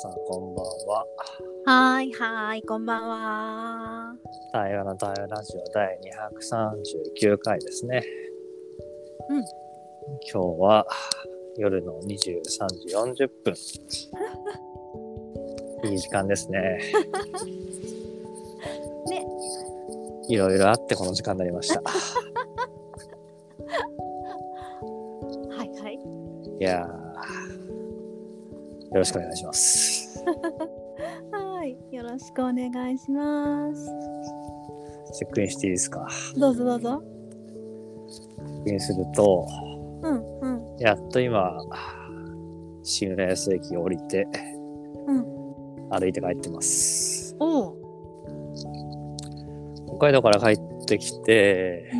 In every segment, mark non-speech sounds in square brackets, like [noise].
さんこんばんは。はーいはーい、こんばんは。台湾の台湾ラジオ第239回ですね。うん。今日は夜の23時40分。[laughs] いい時間ですね。[laughs] ね。いろいろあってこの時間になりました。[laughs] はいはい。いやーよろしくお願いします。願いします。チェックインしていいですか？どうぞどうぞ。チェックインすると、うんうんやっと今、新浦安駅を降りて、うん。歩いて帰ってます。おう。北海道から帰ってきて、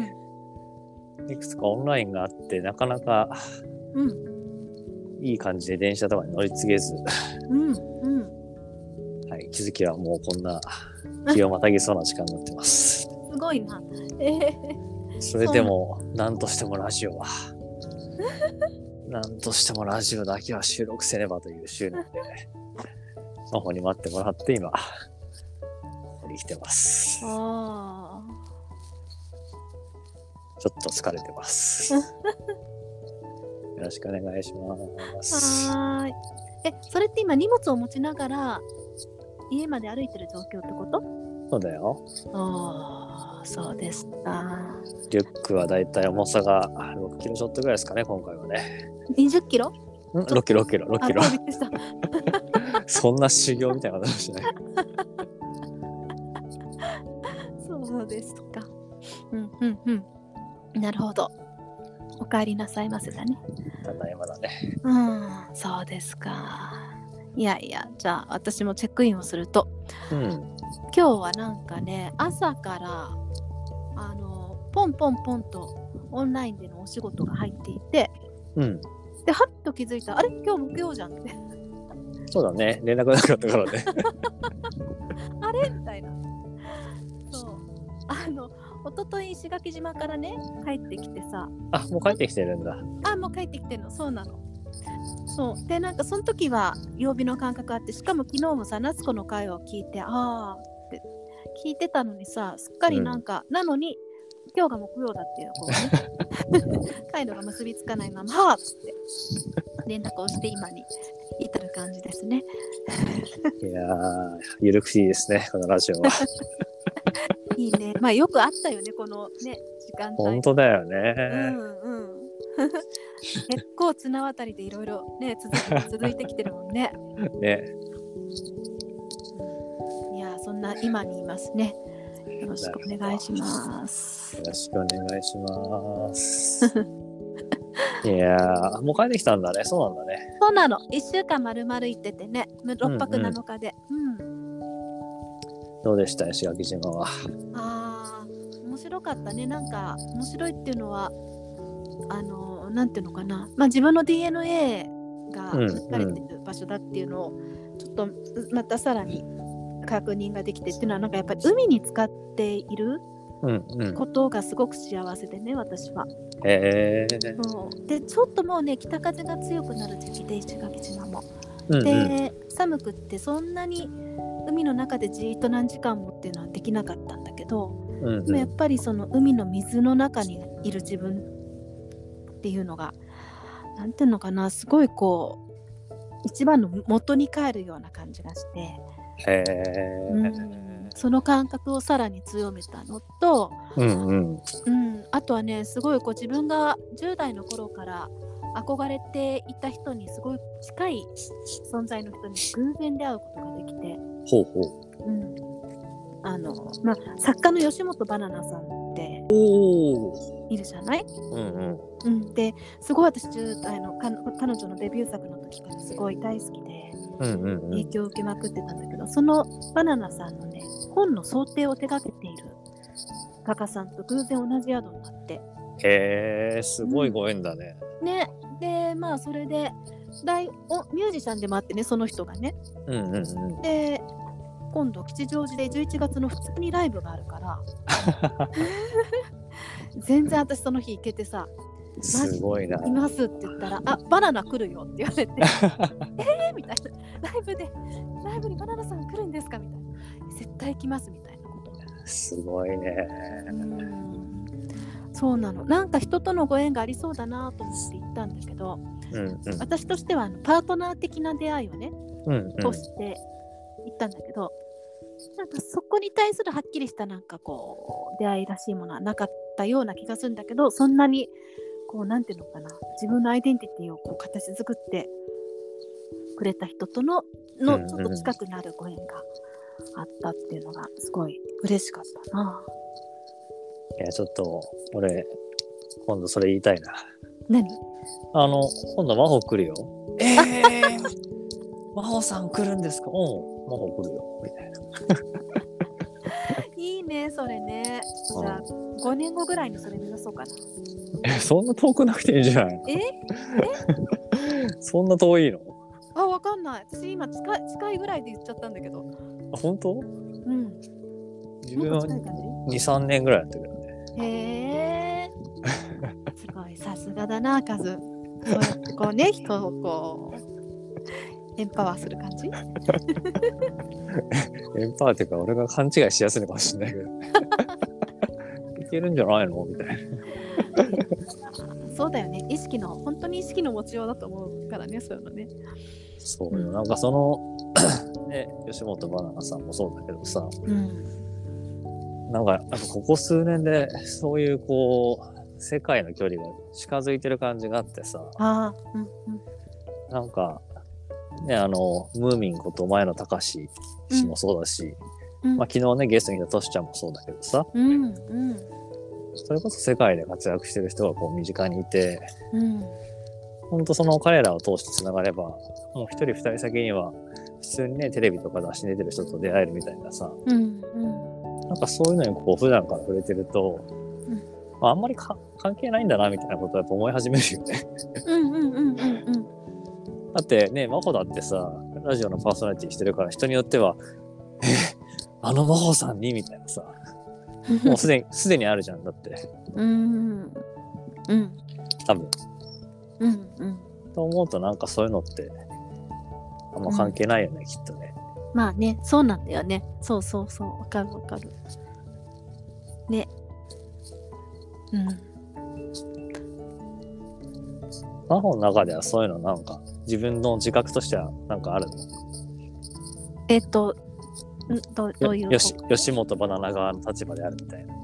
いくつかオンラインがあって、なかなかうんいい感じで電車とかに乗り継げず、うん気づきはもうこんな [laughs] 日をまたぎそうな時間になってます。すごいな。ええそれでも、何としてもラジオは、[laughs] 何としてもラジオだけは収録せねばという執念で、魔法に待ってもらって今、ここに来てます。あちょっと疲れてます。[laughs] よろしくお願いします。あ。はーい。え、それって今荷物を持ちながら家まで歩いてる状況ってこと？そうだよ。ああ、そうですか。リュックはだいたい重さが6キロちょっとぐらいですかね、今回はね。20キロ？ん ?6 キロ、6キロ、6あ、キロ。[laughs] そんな修行みたいなことしない。そうですか。うんうんうん。なるほど。お帰りなさいませだね。ただいまだね。うん、そうですか。いやいや、じゃあ私もチェックインをすると、うん。今日はなんかね、朝から、あの、ポンポンポンとオンラインでのお仕事が入っていて、うん。で、はっと気づいた、あれ？今日木曜じゃんって。そうだね。連絡なかったからね。[laughs] あれ？みたいな。そう。あの、一昨日石垣島からね、帰ってきてさ、あ、もう帰ってきてるんだ。あ、もう帰ってきてるの、そうなの。そう。で、なんかその時は曜日の感覚あって、しかも昨日もさ、夏子の会を聞いて、ああって聞いてたのにさ、すっかりなんか、なのに、今日が木曜だっていう、こうね、[laughs] 回路が結びつかないまま、はあっつって連絡をして今に至る感じですね。いやー、ゆるくていいですね、このラジオは。[laughs] いいね。まあよくあったよね、このね、時間帯。本当だようね。んうん。結構綱渡りでいろいろね続い [laughs] 続いてきてるもんね。ね。いやそんな今にいますね。よろしくお願いしますよ。ろしくお願いします。いやー、もう帰ってきたんだね。そうなんだね。そうなの。一週間まるまる行っててね。6泊うんうん7日で。うん。どうでした？石垣島は。ああ面白かったね。なんか面白いっていうのはあのなんていうのかな。まあ自分の DNA がうん書かれてる場所だっていうのをちょっとまたさらに確認ができてっていうのはなんかやっぱり海に使っているうんうん。ことがすごく幸せでね私は。へえー。でちょっともうね北風が強くなる時期で石垣島も。うんうん。で寒くってそんなに海の中でじーっと何時間もっていうのはできなかったんだけど、うんでもやっうぱりその海の水の中にいる自分っていうのがなんていうのかなすごいこう一番の元に帰るような感じがして、ん。へ。その感覚をさらに強めたのと、うんうん。うん、あとはねすごいこう自分が10代の頃から憧れていた人にすごい近い存在の人に偶然出会うことができて、ほうほうん、あのまあ作家の吉本ばななさんってお。いるじゃない、うんうん。うん、ですごい私10代のか彼女のデビュー作の時からすごい大好きでうんうんうん。影響を受けまくってたんだけど、そのバナナさんのね本の想定を手掛けている画家さんと偶然同じ宿になってへえ、すごいご縁だね。ねでまあそれで大おミュージシャンでもあってねその人がねうんうんうん。で今度吉祥寺で11月の2日にライブがあるから [laughs] 全然私その日行けてさすごいな。「います」って言ったら「あバナナ来るよ」って言われて「[laughs] えー、みたいなライブでライブにバナナさん来るんですか？みたいな絶対行きますみたいなことすごいね。うん。そうなの。なんか人とのご縁がありそうだなと思って行ったんだけどうんうん。私としてはあのパートナー的な出会いをねうんうん。として行ったんだけど、なんかそこに対するはっきりしたなんかこう出会いらしいものはなかったような気がするんだけどそんなにこうなんていうのかな自分のアイデンティティをこう形作ってくれた人とののちょっと近くなるご縁があったっていうのがすごい嬉しかったな。いや、ちょっと、俺、今度それ言いたいな。何？あの、今度、真帆来るよ。えー、真帆さん来るんですか？うん、真帆来るよ。みたいな。いいねそれね。じゃあ5年後ぐらいにそれ目指そうかな。え、そんな遠くなくていいんじゃないの？え？[laughs] そんな遠いの？あわかんない。私今近い近いぐらいで言っちゃったんだけど。あ、本当？うん。自分はもっと近い感じ？2、3年ぐらいやってるよね。へえ。[laughs] すごい、さすがだな、カズ。こうね、人をこう、エンパワーする感じ？[laughs] エンパワーっていうか、俺が勘違いしやすいのかもしれないけど。[laughs] いけるんじゃないの？みたいな。そうだよね。意識の、本当に意識の持ちようだと思うからね、そういうのね。そうよ。なんかその、[coughs] ね、吉本バナナさんもそうだけどさ、うん。なんか、やっぱここ数年で、そういうこう、世界の距離が近づいてる感じがあってさ、うんうん。なんか、ね、あの、ムーミンこと前野隆氏もそうだし、うん。まあ昨日ね、ゲストに来たトシちゃんもそうだけどさ、うんうん。それこそ世界で活躍してる人がこう身近にいて、うん。ほんとその彼らを通して繋がれば、もう一人二人先には、普通にね、テレビとか雑誌に出てる人と出会えるみたいなさ、うんうん。なんかそういうのにこう普段から触れてると、うん。まあ、あんまりか関係ないんだなみたいなことをやっぱ思い始めるよね。うんうんうんうんうんだってね、真帆だってさ、ラジオのパーソナリティしてるから人によっては、えあの真帆さんにみたいなさ、[laughs] もうすでに、すでにあるじゃん。だって、うんうん多分。うんうん。と思うとなんかそういうのって、あんま関係ないよね、きっとね。まあねそうなんだよね。そうそうそう。わかるわかる。ね。うん。真帆の中ではそういうのなんか、自分の自覚としてはなんかあるの？えっとんどどういうよし吉本バナナ側の立場であるみたいな。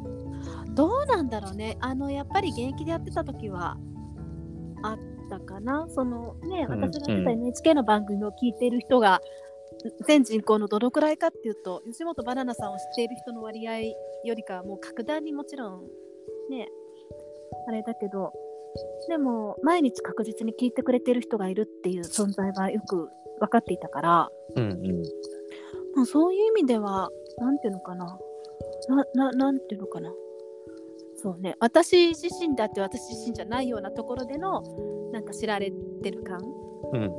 どうなんだろうね。あのやっぱり現役でやってた時はあったかな？そのねうん私がやってた NHK の番組を聞いている人が、全人口のどのくらいかっていうと吉本バナナさんを知っている人の割合よりかはもう格段にもちろんねあれだけどでも毎日確実に聞いてくれてる人がいるっていう存在はよく分かっていたからうんうん。まあ、そういう意味では、なんていうのかな。な、ななんていうのかな。そうね。私自身だって私自身じゃないようなところでの、なんか知られてる感うんうん。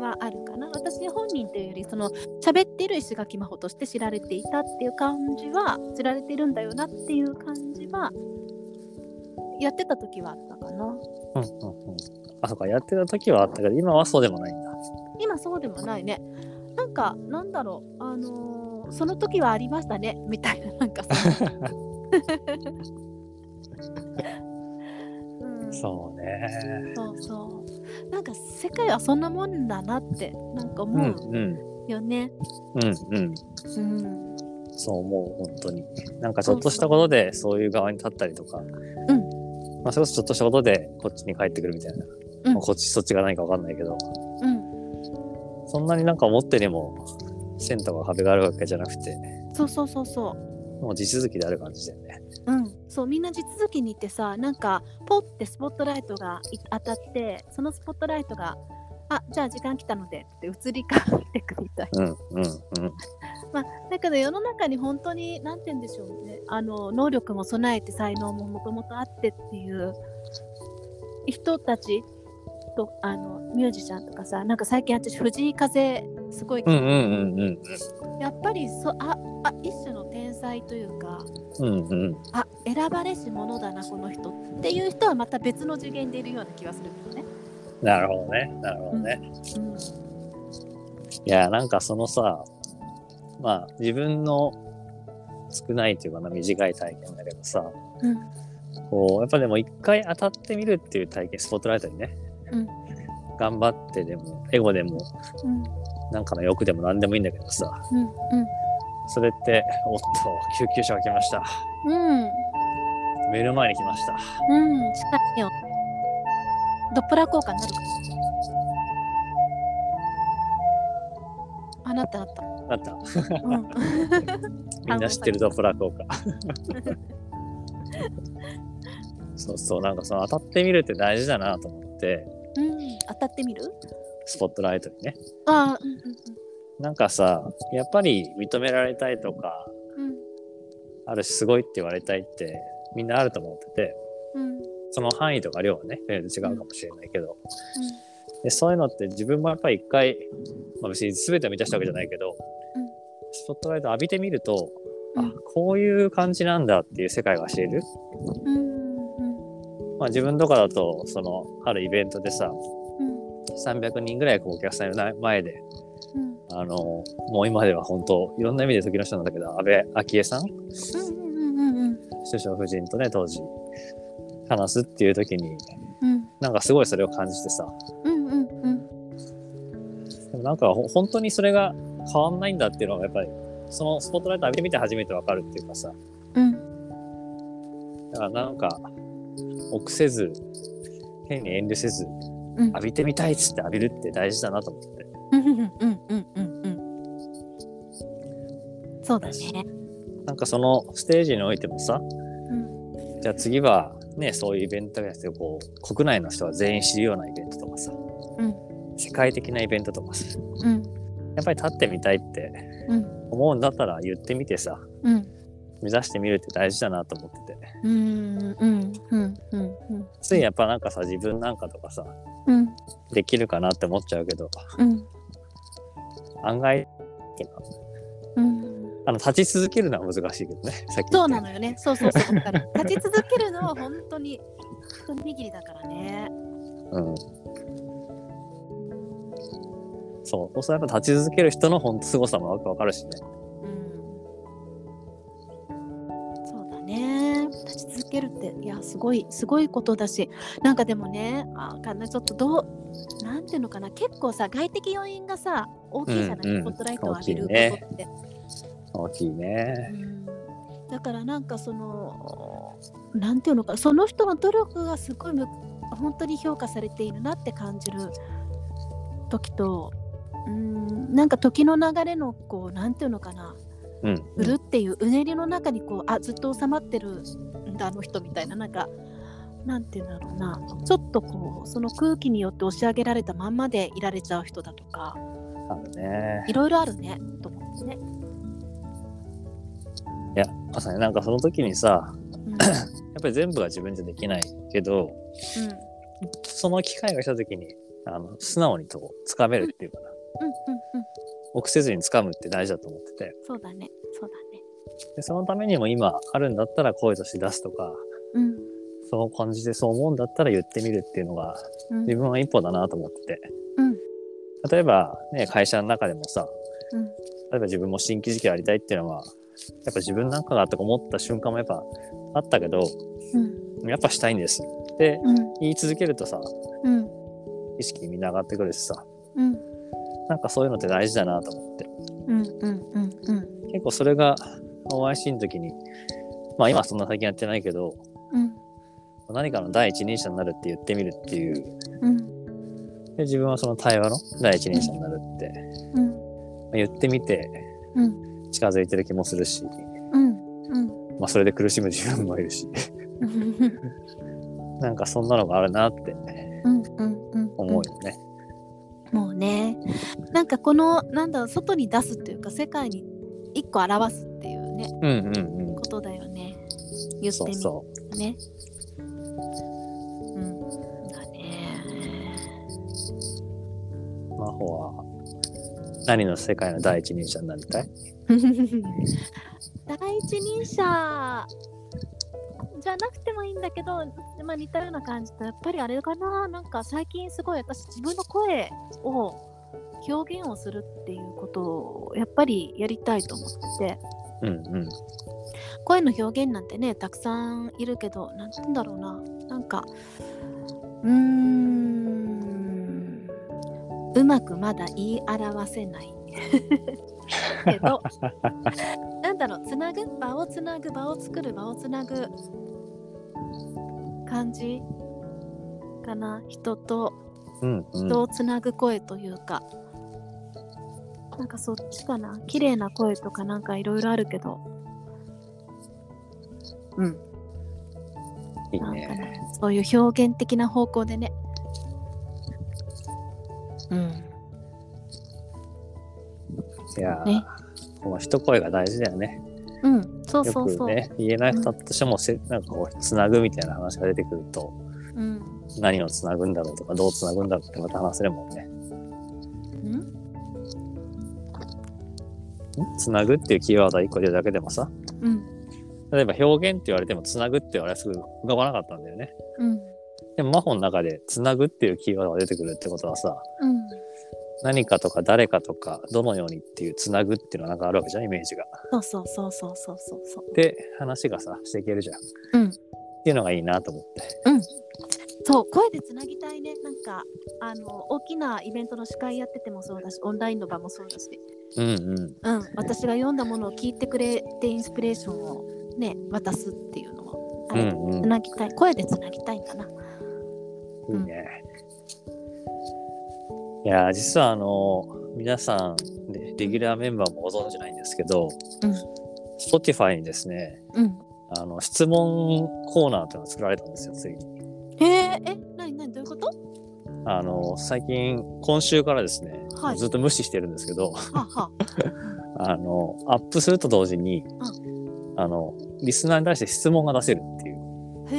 はあるかな。私本人というより、その、喋っている石垣真帆として知られていたっていう感じは、知られてるんだよなっていう感じは、やってた時はあったかな。うんうんうん。あ、そっか、やってた時はあったけど、今はそうでもないんだ。今そうでもないね。なんか、なんだろう、あのーその時はありましたね、みたいな、なんかさ。うんそうね。そうそう。なんか世界はそんなもんだなってなんかうん思うん。うよね。うんうん。うん。そう思う、本当に。なんかちょっとしたことでそういう側に立ったりとか、まあそれこそちょっとしたことでこっちに帰ってくるみたいな。うんまあ、こっちそっちが何かわかんないけど、うん。そんなになんか思ってにも、線とか壁があるわけじゃなくて、そうそうそうそもう地続きである感じだよね。う。うん。そうみんな地続きに行ってさなんかポッてスポットライトがい当たってそのスポットライトがあじゃあ時間来たのでって移り変わってくみたいな。うんうんうん。だけど世の中に本当に何て言うんでしょうねあの能力も備えて才能ももともとあってっていう人たちとあのミュージシャンとかさなんか最近私藤井風すごい、うんうんうんうんやっぱりそああ一種の天才というかうんうんあ選ばれし者だなこの人っていう人はまた別の次元でいるような気がするけどね。なるほどね。なるほどね。うんいや、なんかそのさ、まあ自分の少ないというかな、短い体験だけどさ、うん。こう、やっぱでも一回当たってみるっていう体験、スポットライトにね、うん。頑張ってでも、エゴでも、うん。なんかの欲でも何でもいいんだけどさ、うんそれって、おっと、救急車が来ました。うん。目の前に来ました。うん。近いよ。ドップラー効果になるかあなったあっただった。うん。みんな知ってるドップラー効果。そうそう、なんかその当たってみるって大事だなと思って、うん。当たってみる？スポットライトにね。ああうんうんなんかさ、やっぱり認められたいとか、うん。あるしすごいって言われたいってみんなあると思ってて、うん。うんその範囲とか量はね、全然違うかもしれないけど、でそういうのって自分もやっぱり一回、まあ、別に全てを満たしたわけじゃないけど、うん。スポットライト浴びてみると、うん。あこういう感じなんだっていう世界が知れる、まあ、自分とかだとそのあるイベントでさうん。300人ぐらいこうお客さんの前でうん。あのもう今では本当いろんな意味で時の人なんだけど安倍昭恵さん。首相夫人とね当時。話すっていう時にうん。なんかすごいそれを感じてさもなんかほ本当にそれが変わんないんだっていうのがやっぱりそのスポットライト浴びてみて初めてわかるっていうかさ。うん。だからなんか臆せず変に遠慮せずうん。浴びてみたいっつって浴びるって大事だなと思って。うんうんうんうんうんそうだね。なんかそのステージにおいてもさうん。じゃあ次はねそういうイベントがしてこう国内の人が全員知るようなイベント世界的なイベントとかさうん。やっぱり立ってみたいってうん。思うんだったら言ってみてさうん。目指してみるって大事だなと思ってて。ついやっぱなんかさ自分なんかとかさうん。できるかなって思っちゃうけどうん。案外うん。あの立ち続けるのは難しいけどねさっき言ったそうなのよね。そうそうそうだから立ち続けるのは本当に一握りだからね。うんそう。そうするとやっぱ立ち続ける人の本当凄さもわかるしね。うん。そうだね。立ち続けるっていやすごいすごいことだし。なんかでもねあわかんない。ちょっとどうなんていうのかな。結構さ外的要因がさ大きいじゃない、うんうん。スポットライトを浴びること大って、大きいね。うん。だからなんかそのなんていうのかその人の努力がすごいむ本当に評価されているなって感じる時とうん。なんか時の流れのこうなんていうのかな。うん。売るっていううねりの中にこうあずっと収まってるんだあの人みたいななんかなんていうんだろうな。ちょっとこうその空気によって押し上げられたまんまでいられちゃう人だとか。あるね。いろいろあるねと思ってね。いやまさになんかその時にさうん。やっぱり全部が自分じゃできないけどその機会が来た時にあの素直にと掴めるっていうかな。うんうんうんうん臆せずに掴むって大事だと思ってて。そうだね。そうだね。でそのためにも今あるんだったら声として出すとかうん。その感じでそう思うんだったら言ってみるっていうのがうん。自分は一歩だなと思ってて。うん。例えばね会社の中でもさうん。例えば自分も新規事業やりたいっていうのはやっぱ自分なんかがとか思った瞬間もやっぱあったけどうん。やっぱしたいんです。ってうん。言い続けるとさうん。意識みんな上がってくるしさ。うんなんかそういうのって大事だなと思って。うんうんうんうん。結構それが OIC の時にまあ今はそんな最近やってないけどうん。何かの第一人者になるって言ってみるっていう。うん。で自分はその対話の第一人者になるってうん。言ってみてうん。近づいてる気もするし、うん。うん。まあ、それで苦しむ自分もいるし。うん。なんかそんなのがあるなってうん。うん。うん。思うよね。もうね。なんかこのなんだろう外に出すっていうか世界に一個表すっていうねうんうんうん。ことだよね。言ってみそうねう。ん。だね。う。真帆は何の世界の第一人者になりたい？第一人者じゃなくてもいいんだけど、まあ、似たような感じとやっぱりあれかな。なんか最近すごい私自分の声を表現をするっていうことをやっぱりやりたいと思ってて。うんうん。声の表現なんてねたくさんいるけどなんて言うんだろうな。なんかうーん。うまくまだ言い表せない。[laughs] けどなんだろう。つなぐ場をつなぐ場を作る場をつなぐ感じかな。人とうんうん。人をつなぐ声というか、なんかそっちかな。綺麗な声とかなんかいろいろあるけど。うん。いいね。ねそういう表現的な方向でね。うん。いやー、ね。この一声が大事だよね。うんそうよそうそう、くね、言えない方としてもせ、なんかこう、つなぐみたいな話が出てくると、うん。何をつなぐんだろうとか、どうつなぐんだろうってまた話せるもんね。うん？ん？つなぐっていうキーワードが一個出るだけでもさ、うん。例えば表現って言われても、つなぐって言われすぐ浮かばなかったんだよね。うん。でも、魔法の中で、つなぐっていうキーワードが出てくるってことはさ、うん何かとか誰かとか、どのようにっていうつなぐっていうのがなんかあるわけじゃん、イメージが。そうそうそうそうそうそうそうで、話がさ、していけるじゃん。うんっていうのがいいなと思って。そう声でつなぎたいねなんかあの大きなイベントの司会やっててもそうだしオンラインの場もそうだしうんうん。うん、私が読んだものを聞いてくれてインスピレーションをね渡すっていうのをあれ、うんうんつなぎたい声でつなぎたいんだな。いいね。いやー、実はあの皆さん、ね、レギュラーメンバーもご存知ないんですけど、うん Spotify にですね、うん。あの質問コーナーというのが作られたんですよ、ついに。へえ、え、なになにどういうこと？あの最近、今週からですね、はいずっと無視してるんですけど、はは。[laughs] あのアップすると同時に、あのリスナーに対して質問が出せるっていう、へ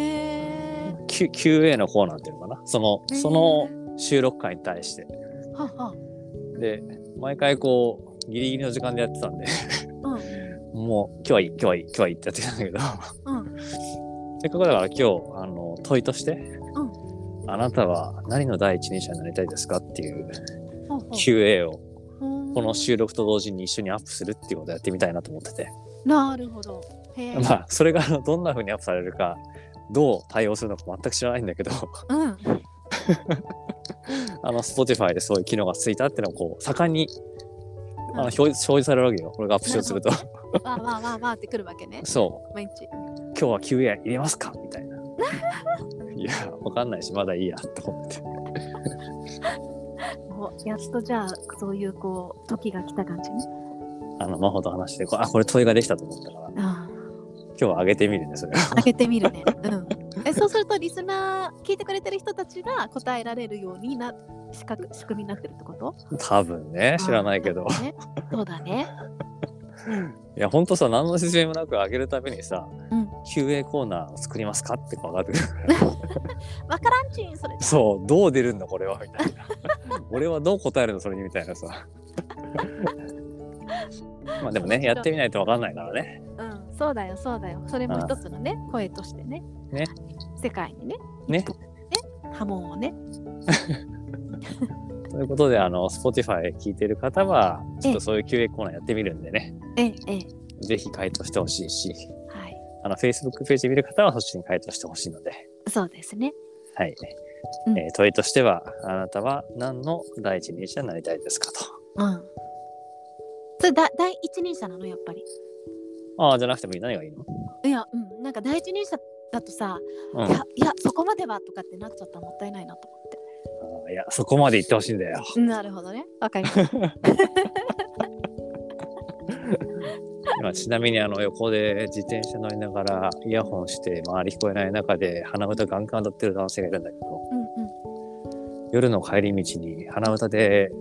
え。Q、QA のコーナーっていうのかな。その、その収録回に対して。はは。で、毎回こう、ギリギリの時間でやってたんで、うん。もう今日はいい、今日はいい、今日はいいってやってたんだけど、うん。せっかくだから今日、あの、問いとして、あなたは何の第一人者になりたいですかっていう QA をうんこの収録と同時に一緒にアップするっていうことをやってみたいなと思ってて、なるほど。まあ、それがどんな風にアップされるか、どう対応するのか全く知らないんだけど、うん。あの、Spotify でそういう機能がついたっていうのをこう、盛んに、あの表示表示されるわけよ。これがアップしようとすると。わーわーわーわーってくるわけね。そう。毎日。今日は QA 入れますか？みたいな。[laughs] いや、わかんないし、まだいいや、と思って。[laughs] おやっとじゃあ、そういうこう、時が来た感じね。あの、魔法と話して、こうあ、これ問いができたと思ったから、あ今日は上げてみるね、それを。あ。開けてみるね。うん。え、そうすると、リスナー、聞いてくれてる人たちが答えられるようにな、仕掛仕組みになってるってこと？多分ね、知らないけどねそうだね。[laughs] いや、ほんとさ、何の説明もなく上げるたびにさ、うん QA コーナーを作りますかってこう上がってくるから。[laughs] わからんちん、それ。そう、どう出るんだ、これは、みたいな。[laughs] 俺はどう答えるの、それに、みたいなさ。まあでもね、やってみないとわかんないからね。うん、そうだよ、そうだよ。それも一つのね、声としてね。ね世界にね。ね。波紋をね。[laughs] ということで、あの、Spotify 聞いてる方は、ちょっとそういう QA コーナーやってみるんでね、ええ、ええ。ぜひ回答してほしいし、はい。あの、Facebook ページ見る方はそっちに回答してほしいので、そうですね。はい。うんえー問いとしては、あなたは何の第一人者になりたいですかと。うん。それだ第一人者なの、やっぱり。ああ、じゃなくてもいい。何がいいの？いや、うん。なんか第一人者だとさ、うん。いや、いや、そこまではとかってなっちゃったらもったいないなと思って。あーいや、そこまで言ってほしいんだよ。なるほどね。わかりました。[laughs] 今ちなみにあの横で自転車乗りながらイヤホンして周り聞こえない中で鼻歌ガンガン歌ってる男性がいるんだけどうんうん。夜の帰り道に鼻歌で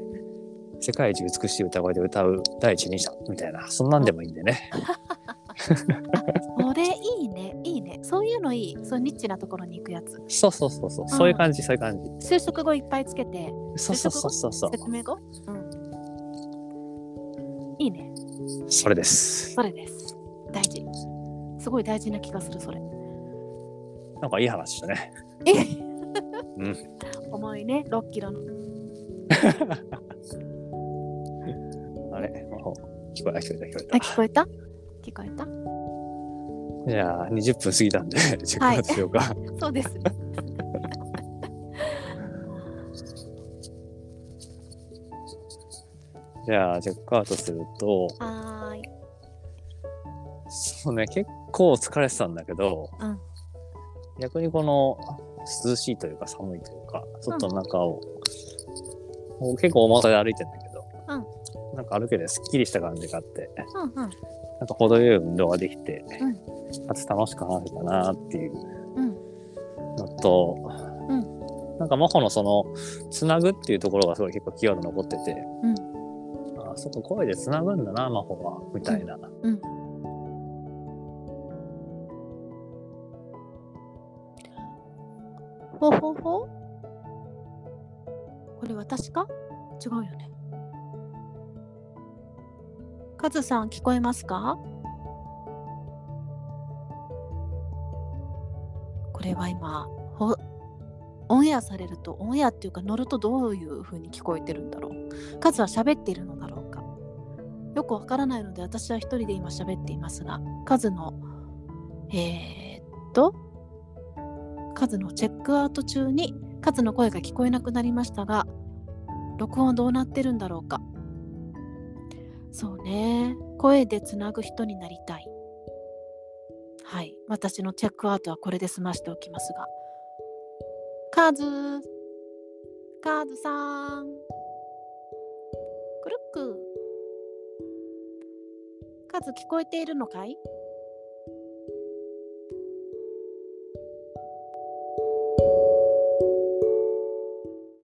世界一美しい歌声で歌う第一人者みたいなそんなんでもいいんでね [laughs] それいいね、いいね。そういうのいい。そうニッチなところに行くやつ。そうそうそうそうそういう感じそういう感じ就職後いっぱいつけて、そうそうそうそうそう説明後う？ん。いいね。それですそれです。大事。すごい大事な気がする、それ。なんかいい話だねえ？うん重いね、6キロの。[laughs] あれ？聞こえた聞こえた聞こえた？聞こえた？た。じゃあ、20分過ぎたんで、チェックアウトしようか。[laughs] そうです。[laughs] じゃあ、チェックアウトすると、はーい。そうね、結構疲れてたんだけど、うん逆にこの涼しいというか寒いというか、外の中を、もう結構大股で歩いてんだけど、なんか歩けてすっきりした感じがあって、うんうんなんか程よい運動ができて、うん。かつ楽しく話せたなっていう。うん。のと、うなんか真帆のその、つなぐっていうところがすごい結構キーワード残ってて、うん。あそこ声でつなぐんだな、真帆は、みたいな。うん。ほほほ？これ私か？違うよね。カズさん聞こえますか？これは今ほオンエアされるとオンエアっていうか乗るとどういう風に聞こえてるんだろう？カズは喋っているのだろうか？よくわからないので私は一人で今喋っていますがカズのえー、っとカズのチェックアウト中にカズの声が聞こえなくなりましたが録音どうなってるんだろうか？そうね。声でつなぐ人になりたい。はい。私のチェックアウトはこれで済ましておきますが。カズ。カズさん。くるっくカズ聞こえているのかい？